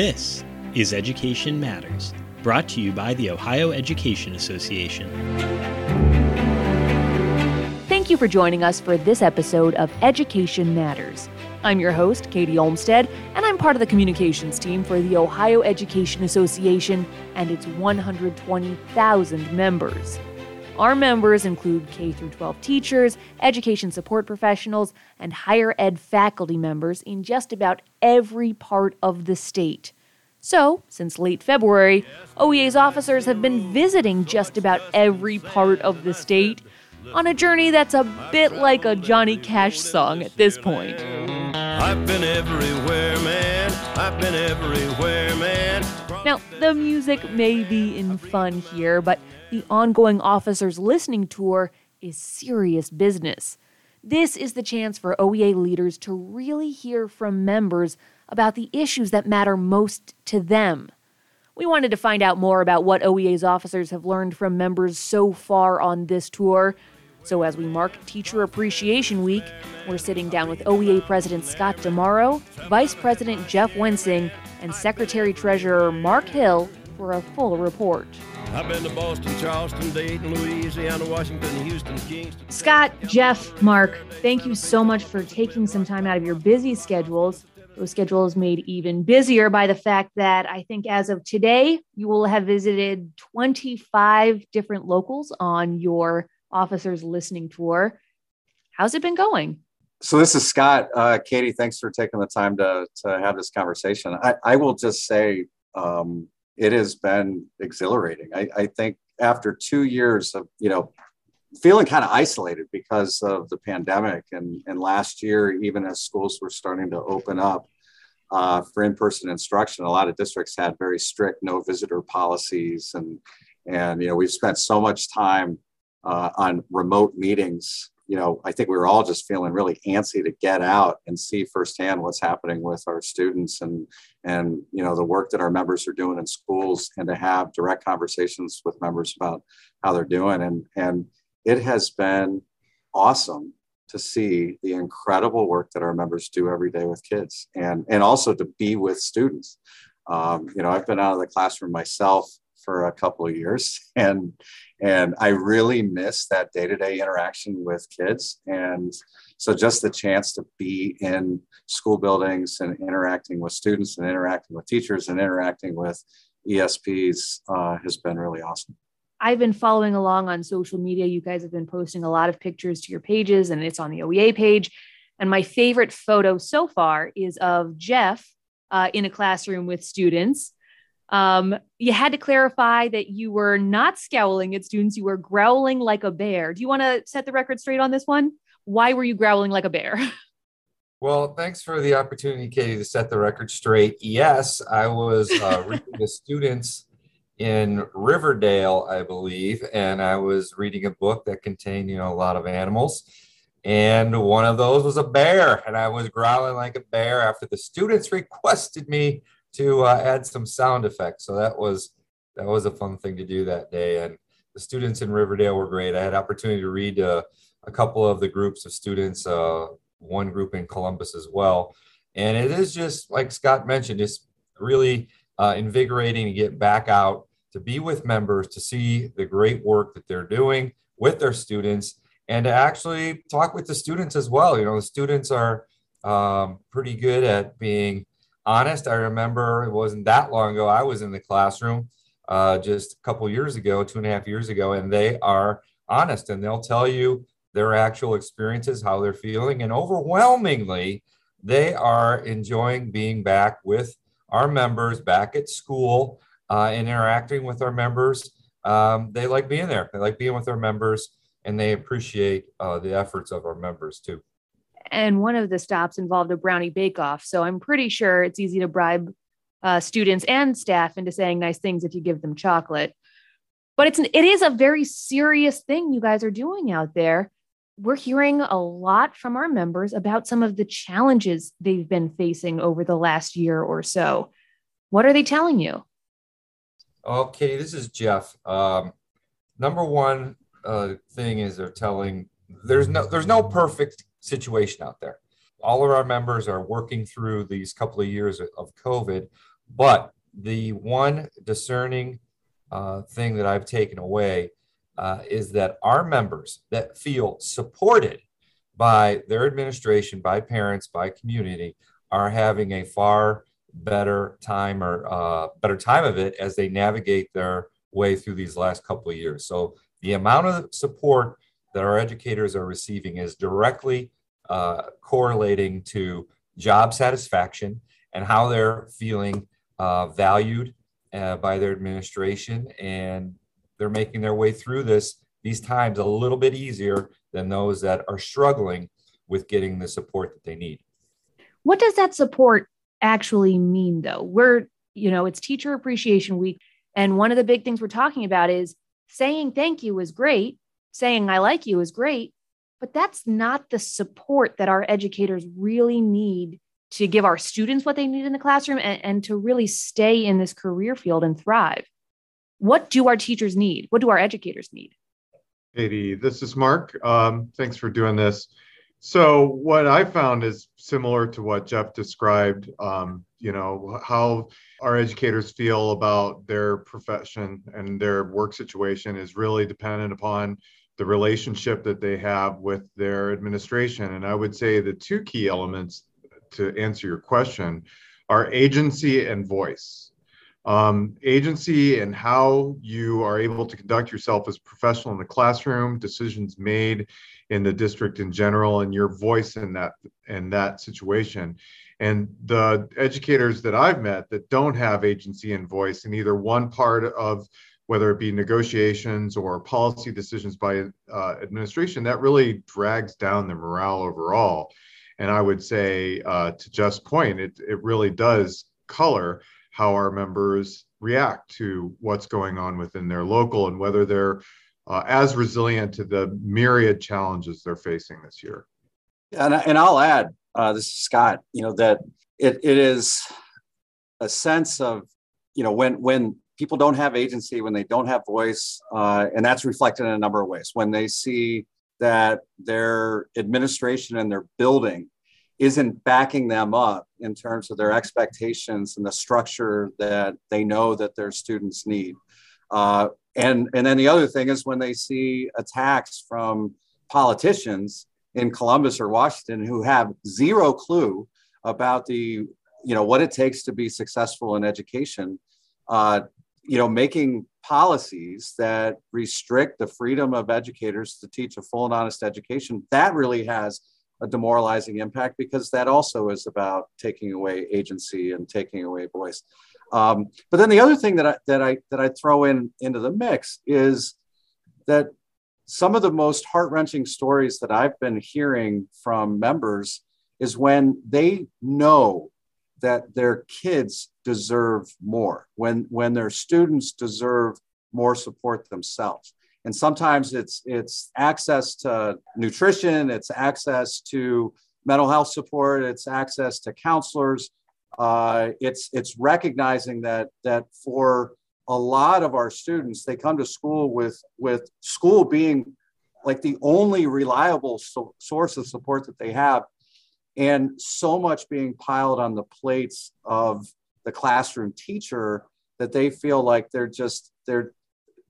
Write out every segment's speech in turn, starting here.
This is Education Matters, brought to you by the Ohio Education Association. Thank you for joining us for this episode of Education Matters. I'm your host, Katie Olmstead, and I'm part of the communications team for the Ohio Education Association and its 120,000 members. Our members include K 12 teachers, education support professionals, and higher ed faculty members in just about every part of the state. So, since late February, OEA's officers have been visiting just about every part of the state on a journey that's a bit like a Johnny Cash song at this point. I've been everywhere, man. I've been everywhere, man. Now, the music may be in fun here, but the ongoing officers listening tour is serious business. This is the chance for OEA leaders to really hear from members about the issues that matter most to them. We wanted to find out more about what OEA's officers have learned from members so far on this tour. So, as we mark Teacher Appreciation Week, we're sitting down with OEA President Scott DiMauro, Vice President Jeff Wensing, and Secretary Treasurer Mark Hill for a full report. I've been to Boston, Charleston, Dayton, Louisiana, Washington, Houston, Kingston. Scott, Jeff, Mark, thank you so much for taking some time out of your busy schedules. Those schedules made even busier by the fact that I think as of today, you will have visited 25 different locals on your officers listening tour. How's it been going? So this is Scott. Uh, Katie, thanks for taking the time to, to have this conversation. I, I will just say um, it has been exhilarating. I, I think after two years of, you know, feeling kind of isolated because of the pandemic and, and last year, even as schools were starting to open up uh, for in-person instruction, a lot of districts had very strict no visitor policies. And, and, you know, we've spent so much time uh, on remote meetings you know, I think we were all just feeling really antsy to get out and see firsthand what's happening with our students and and you know the work that our members are doing in schools and to have direct conversations with members about how they're doing. And and it has been awesome to see the incredible work that our members do every day with kids and and also to be with students. Um, you know i've been out of the classroom myself for a couple of years and and i really miss that day-to-day interaction with kids and so just the chance to be in school buildings and interacting with students and interacting with teachers and interacting with esps uh, has been really awesome I've been following along on social media. You guys have been posting a lot of pictures to your pages, and it's on the OEA page. And my favorite photo so far is of Jeff uh, in a classroom with students. Um, you had to clarify that you were not scowling at students, you were growling like a bear. Do you want to set the record straight on this one? Why were you growling like a bear? Well, thanks for the opportunity, Katie, to set the record straight. Yes, I was uh, reading the students in Riverdale, I believe, and I was reading a book that contained, you know, a lot of animals. And one of those was a bear, and I was growling like a bear after the students requested me to uh, add some sound effects. So that was that was a fun thing to do that day. And the students in Riverdale were great. I had opportunity to read uh, a couple of the groups of students, uh, one group in Columbus as well. And it is just like Scott mentioned, it's really uh, invigorating to get back out to be with members, to see the great work that they're doing with their students, and to actually talk with the students as well. You know, the students are um, pretty good at being honest. I remember it wasn't that long ago. I was in the classroom uh, just a couple years ago, two and a half years ago, and they are honest and they'll tell you their actual experiences, how they're feeling, and overwhelmingly, they are enjoying being back with our members, back at school, uh, and interacting with our members. Um, they like being there. They like being with our members, and they appreciate uh, the efforts of our members too and one of the stops involved a brownie bake off. So I'm pretty sure it's easy to bribe uh, students and staff into saying nice things if you give them chocolate. But it's it is a very serious thing you guys are doing out there. We're hearing a lot from our members about some of the challenges they've been facing over the last year or so. What are they telling you? Okay, this is Jeff. Um, number one uh, thing is they're telling there's no there's no perfect situation out there. All of our members are working through these couple of years of COVID, But the one discerning uh, thing that I've taken away uh, is that our members that feel supported by their administration, by parents, by community, are having a far better time or uh, better time of it as they navigate their way through these last couple of years. So the amount of support that our educators are receiving is directly uh, correlating to job satisfaction and how they're feeling uh, valued uh, by their administration. And they're making their way through this these times a little bit easier than those that are struggling with getting the support that they need. What does that support actually mean though? We're you know it's teacher appreciation week and one of the big things we're talking about is saying thank you is great saying i like you is great but that's not the support that our educators really need to give our students what they need in the classroom and, and to really stay in this career field and thrive. What do our teachers need? What do our educators need? Katie, this is Mark. Um, thanks for doing this. So, what I found is similar to what Jeff described. Um, you know, how our educators feel about their profession and their work situation is really dependent upon the relationship that they have with their administration. And I would say the two key elements to answer your question are agency and voice. Um, agency and how you are able to conduct yourself as a professional in the classroom, decisions made in the district in general, and your voice in that in that situation. And the educators that I've met that don't have agency and voice in either one part of whether it be negotiations or policy decisions by uh, administration, that really drags down the morale overall. And I would say, uh, to just point, it, it really does color how our members react to what's going on within their local and whether they're uh, as resilient to the myriad challenges they're facing this year. And, and I'll add, uh, this is Scott, you know, that it, it is a sense of, you know, when, when people don't have agency, when they don't have voice, uh, and that's reflected in a number of ways. When they see that their administration and their building isn't backing them up in terms of their expectations and the structure that they know that their students need. Uh, and, and then the other thing is when they see attacks from politicians in Columbus or Washington who have zero clue about the, you know, what it takes to be successful in education, uh, you know, making policies that restrict the freedom of educators to teach a full and honest education, that really has a demoralizing impact because that also is about taking away agency and taking away voice. Um, but then the other thing that I, that I that I throw in into the mix is that some of the most heart wrenching stories that I've been hearing from members is when they know that their kids deserve more, when, when their students deserve more support themselves. And sometimes it's, it's access to nutrition, it's access to mental health support, it's access to counselors. Uh, it's, it's recognizing that, that for a lot of our students, they come to school with, with school being like the only reliable so, source of support that they have and so much being piled on the plates of the classroom teacher that they feel like they're just they're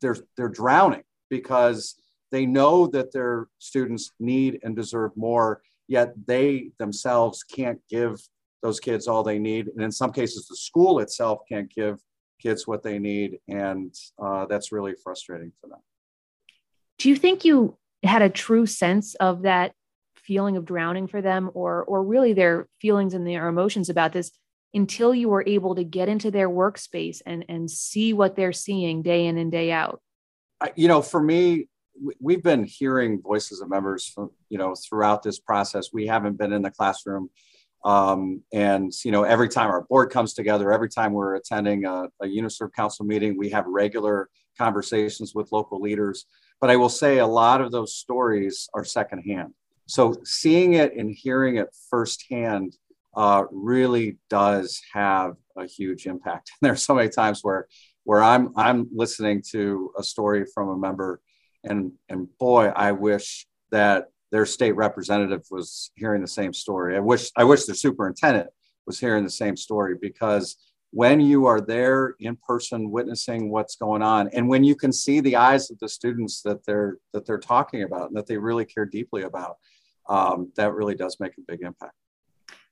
they're they're drowning because they know that their students need and deserve more yet they themselves can't give those kids all they need. And in some cases the school itself can't give kids what they need. And uh, that's really frustrating for them. Do you think you had a true sense of that feeling of drowning for them or or really their feelings and their emotions about this until you were able to get into their workspace and and see what they're seeing day in and day out? You know for me we've been hearing voices of members from you know throughout this process. We haven't been in the classroom um, and you know every time our board comes together every time we're attending a, a uniserv council meeting we have regular conversations with local leaders. But i will say a lot of those stories are secondhand so seeing it and hearing it firsthand uh, really does have a huge impact. And there's so many times where where I'm I'm listening to a story from a member, and and boy, I wish that their state representative was hearing the same story. I wish I wish the superintendent was hearing the same story because when you are there in person witnessing what's going on and when you can see the eyes of the students that they're that they're talking about and that they really care deeply about um, that really does make a big impact.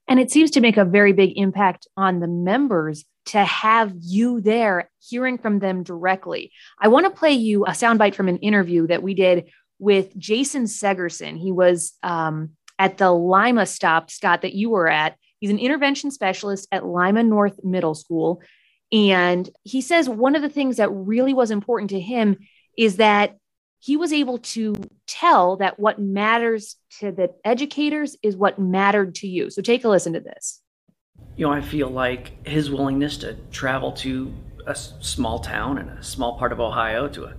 And it seems to make a very big impact on the members to have you there hearing from them directly. I want to play you a soundbite from an interview that we did with jason segerson. He was um, at the lima stop scott that you were at. He's an intervention specialist at Lima North Middle School. And he says one of the things that really was important to him is that he was able to tell that what matters to the educators is what mattered to you. So take a listen to this. You know, I feel like his willingness to travel to a small town in a small part of Ohio to a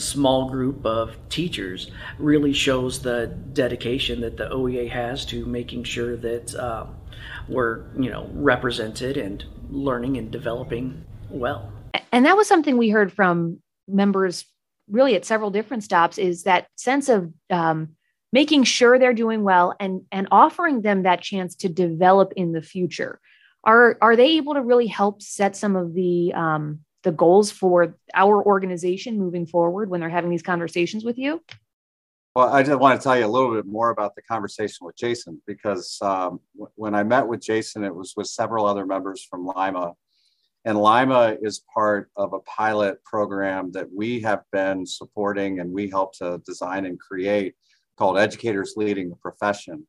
small group of teachers really shows the dedication that the OEA has to making sure that um, were you know represented and learning and developing well and that was something we heard from members really at several different stops is that sense of um, making sure they're doing well and and offering them that chance to develop in the future are are they able to really help set some of the um, the goals for our organization moving forward when they're having these conversations with you well, I just want to tell you a little bit more about the conversation with Jason because um, w- when I met with Jason, it was with several other members from Lima. And Lima is part of a pilot program that we have been supporting and we helped to design and create called Educators Leading the Profession.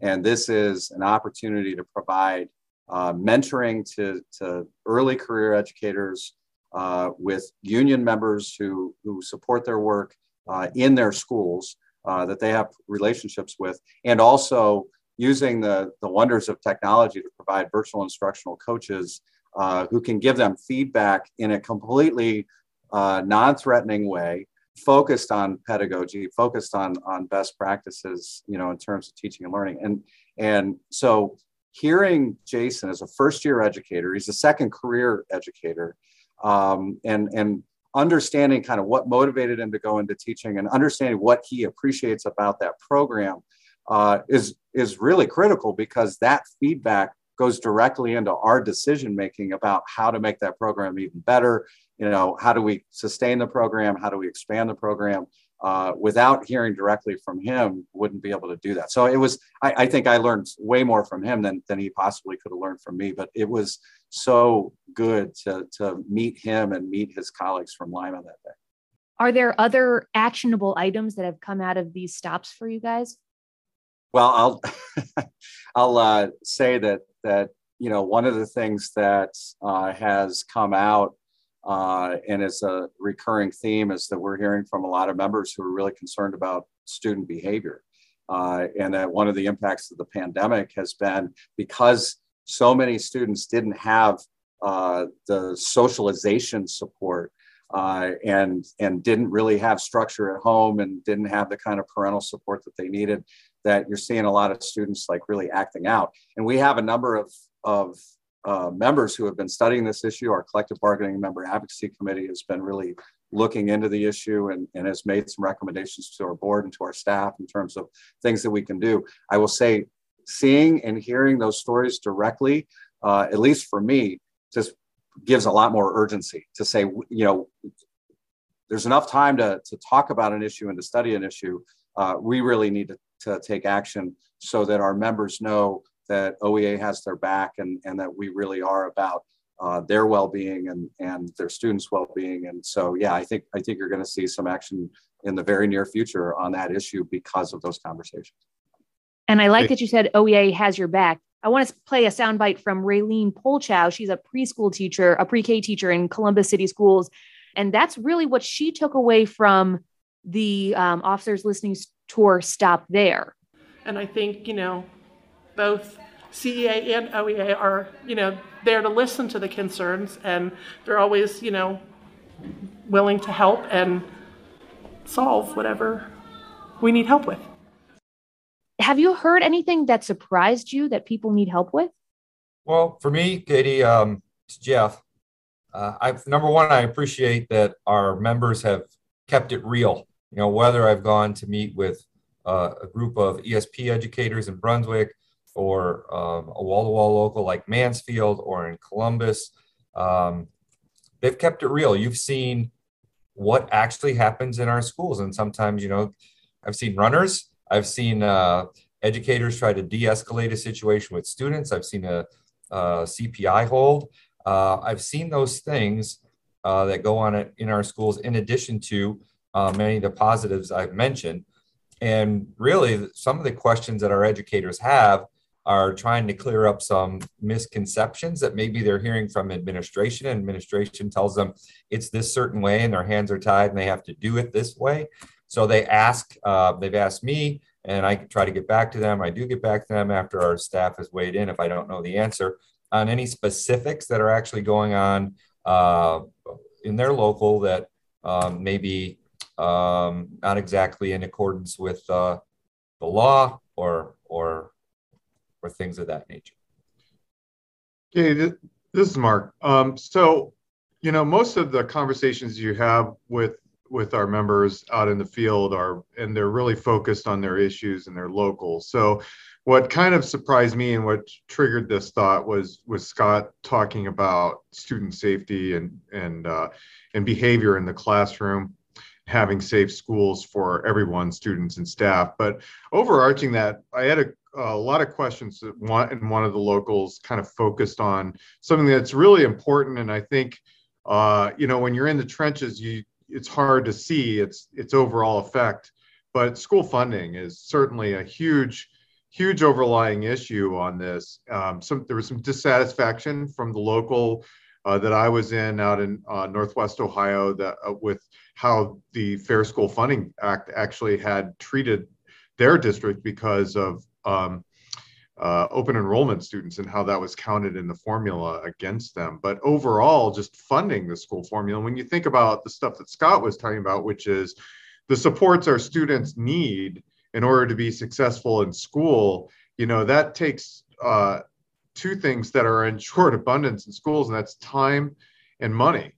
And this is an opportunity to provide uh, mentoring to, to early career educators uh, with union members who, who support their work uh, in their schools uh, that they have relationships with, and also using the, the wonders of technology to provide virtual instructional coaches uh, who can give them feedback in a completely uh, non-threatening way focused on pedagogy focused on on best practices you know in terms of teaching and learning. And and so hearing jason as a first year educator he's a second career educator um, and and understanding kind of what motivated him to go into teaching and understanding what he appreciates about that program uh, is is really critical because that feedback goes directly into our decision making about how to make that program even better you know how do we sustain the program how do we expand the program uh, without hearing directly from him, wouldn't be able to do that. So it was, I, I, think I learned way more from him than, than he possibly could have learned from me, but it was so good to, to meet him and meet his colleagues from Lima that day. Are there other actionable items that have come out of these stops for you guys? Well, I'll, I'll uh, say that, that, you know, one of the things that uh, has come out uh, and is a recurring theme is that we're hearing from a lot of members who are really concerned about student behavior. Uh, and that one of the impacts of the pandemic has been because so many students didn't have uh, the socialization support uh, and and didn't really have structure at home and didn't have the kind of parental support that they needed that you're seeing a lot of students like really acting out and we have a number of of uh, members who have been studying this issue. Our collective bargaining member advocacy committee has been really looking into the issue and, and has made some recommendations to our board and to our staff in terms of things that we can do. I will say, seeing and hearing those stories directly, uh, at least for me, just gives a lot more urgency to say, you know, there's enough time to, to talk about an issue and to study an issue. Uh, we really need to, to take action so that our members know that OEA has their back and, and that we really are about uh, their well-being and, and their students' well-being. And so, yeah, I think I think you're going to see some action in the very near future on that issue because of those conversations. And I like that you said OEA has your back. I want to play a soundbite from Raylene Polchow. She's a preschool teacher, a pre-K teacher in Columbus City Schools, and that's really what she took away from the um, officers listening tour stop there. And I think you know both CEA and OEA are, you know, there to listen to the concerns and they're always, you know, willing to help and solve whatever we need help with. Have you heard anything that surprised you that people need help with? Well, for me, Katie, um, it's Jeff. Uh, I number one, I appreciate that our members have kept it real. You know, whether I've gone to meet with uh, a group of ESP educators in Brunswick, or um, a wall-to-wall local like Mansfield or in Columbus, um, they've kept it real. You've seen what actually happens in our schools, and sometimes you know, I've seen runners, I've seen uh, educators try to de-escalate a situation with students. I've seen a, a CPI hold. Uh, I've seen those things uh, that go on in our schools, in addition to uh, many of the positives I've mentioned. And really, some of the questions that our educators have are trying to clear up some misconceptions that maybe they're hearing from administration. And administration tells them it's this certain way and their hands are tied and they have to do it this way. So they ask, uh, they've asked me, and I try to get back to them. I do get back to them after our staff has weighed in if I don't know the answer on any specifics that are actually going on uh, in their local that um, maybe um, not exactly in accordance with uh, the law or or or things of that nature. Okay, this, is Mark. Um, so, you know, most of the conversations you have with with our members out in the field are, and they're really focused on their issues and their local. So, what kind of surprised me and what triggered this thought was was Scott talking about student safety and and uh, and behavior in the classroom, having safe schools for everyone, students and staff. But overarching that, I had a, a lot of questions that one and one of the locals kind of focused on something that's really important, and I think. Uh, you know, when you're in the trenches, you it's hard to see its its overall effect. But school funding is certainly a huge huge overlying issue on this. Um, some there was some dissatisfaction from the local uh, that I was in out in uh, Northwest Ohio that uh, with how the Fair School Funding Act actually had treated their district because of um, uh, open enrollment students and how that was counted in the formula against them. But overall, just funding the school formula. When you think about the stuff that Scott was talking about, which is the supports our students need in order to be successful in school, you know, that takes uh, two things that are in short abundance in schools, and that's time and money.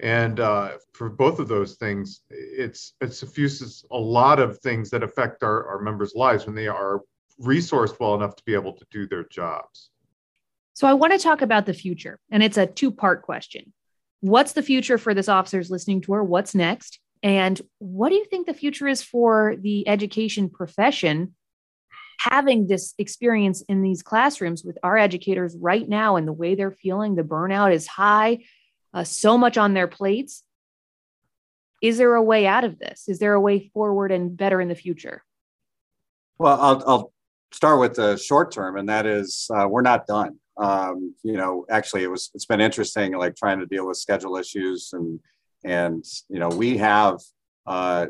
And uh, for both of those things, it's it suffuses a lot of things that affect our, our members' lives when they are resourced well enough to be able to do their jobs. So I want to talk about the future, and it's a two-part question. What's the future for this officers listening tour? What's next? And what do you think the future is for the education profession having this experience in these classrooms with our educators right now and the way they're feeling? The burnout is high, uh, so much on their plates. Is there a way out of this? Is there a way forward and better in the future? Well, I'll, I'll start with the short term, and that is uh, we're not done. Um, you know, actually, it was it's been interesting, like trying to deal with schedule issues and and, you know, we have uh,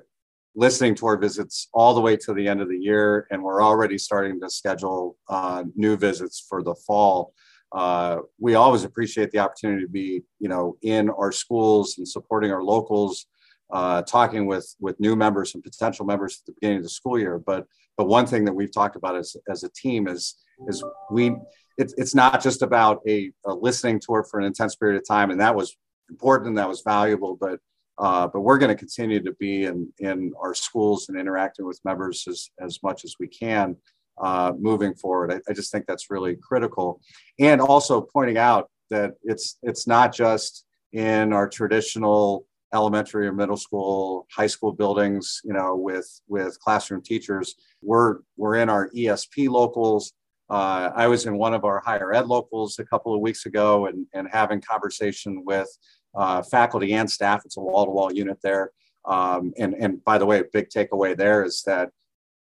listening tour visits all the way to the end of the year, and we're already starting to schedule uh, new visits for the fall. Uh, we always appreciate the opportunity to be, you know, in our schools and supporting our locals, uh, talking with with new members and potential members at the beginning of the school year. But but one thing that we've talked about as as a team is is we it's it's not just about a, a listening tour for an intense period of time, and that was important and that was valuable. But uh, but we're going to continue to be in in our schools and interacting with members as as much as we can uh, moving forward. I, I just think that's really critical, and also pointing out that it's it's not just in our traditional elementary or middle school, high school buildings, you know, with with classroom teachers. We're we're in our ESP locals. Uh, I was in one of our higher ed locals a couple of weeks ago and, and having conversation with uh, faculty and staff. It's a wall-to-wall unit there. Um, and, and by the way, a big takeaway there is that,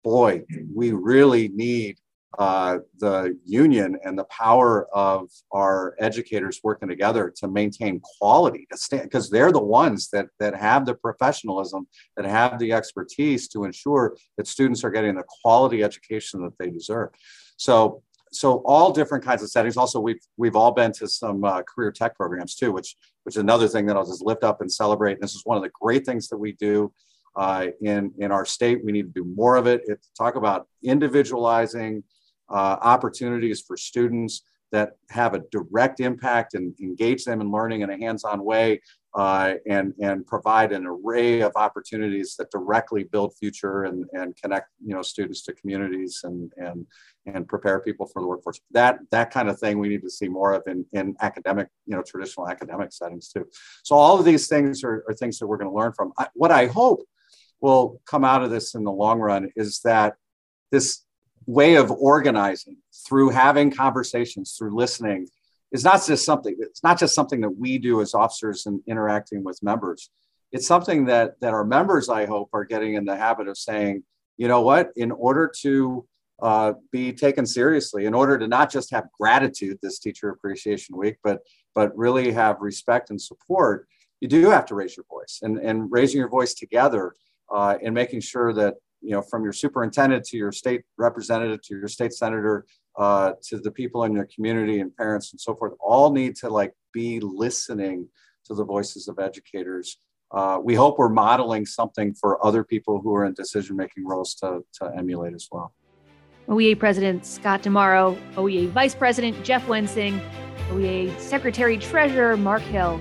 boy, we really need uh, the union and the power of our educators working together to maintain quality to stand because they're the ones that that have the professionalism that have the expertise to ensure that students are getting the quality education that they deserve so so all different kinds of settings. Also, we've we've all been to some uh, career tech programs too, which which is another thing that I'll just lift up and celebrate. And this is one of the great things that we do uh, in in our state. We need to do more of it. it talk about individualizing uh, opportunities for students that have a direct impact and engage them in learning in a hands-on way. uh, and and provide an array of opportunities that directly build future and and connect you know students to communities and and and prepare people for the workforce. That that kind of thing we need to see more of in in academic you know traditional academic settings too. So all of these things are, are things that we're going to learn from. I, what I hope will come out of this in the long run is that this way of organizing through having conversations through listening is not just something it's not just something that we do as officers and interacting with members. It's something that that our members i hope are getting in the habit of saying you know what? In order to uh, be taken seriously in order to not just have gratitude this teacher appreciation week but but really have respect and support you do have to raise your voice. And and raising your voice together uh, and making sure that you know from your superintendent to your state representative to your state senator uh, to the people in your community and parents and so forth all need to like be listening to the voices of educators. Uh, we hope we're modeling something for other people who are in decision making roles to, to emulate as well. Oea president scott DiMauro oea vice president jeff wensing oea secretary treasurer mark hill.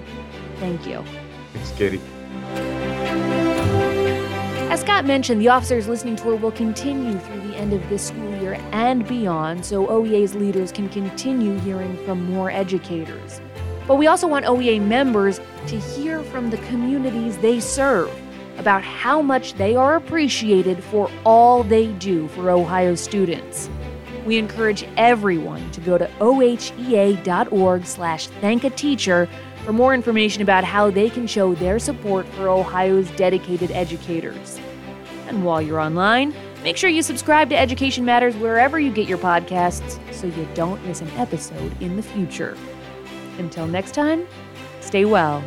Thank you. Thanks katie. as Scott mentioned, the Officers Listening Tour will continue through the end of this school year and beyond, so OEA's leaders can continue hearing from more educators. But we also want OEA members to hear from the communities they serve about how much they are appreciated for all they do for Ohio students. We encourage everyone to go to ohea.org slash thank a teacher for more information about how they can show their support for Ohio's dedicated educators. And while you're online, make sure you subscribe to Education Matters wherever you get your podcasts so you don't miss an episode in the future. Until next time, stay well.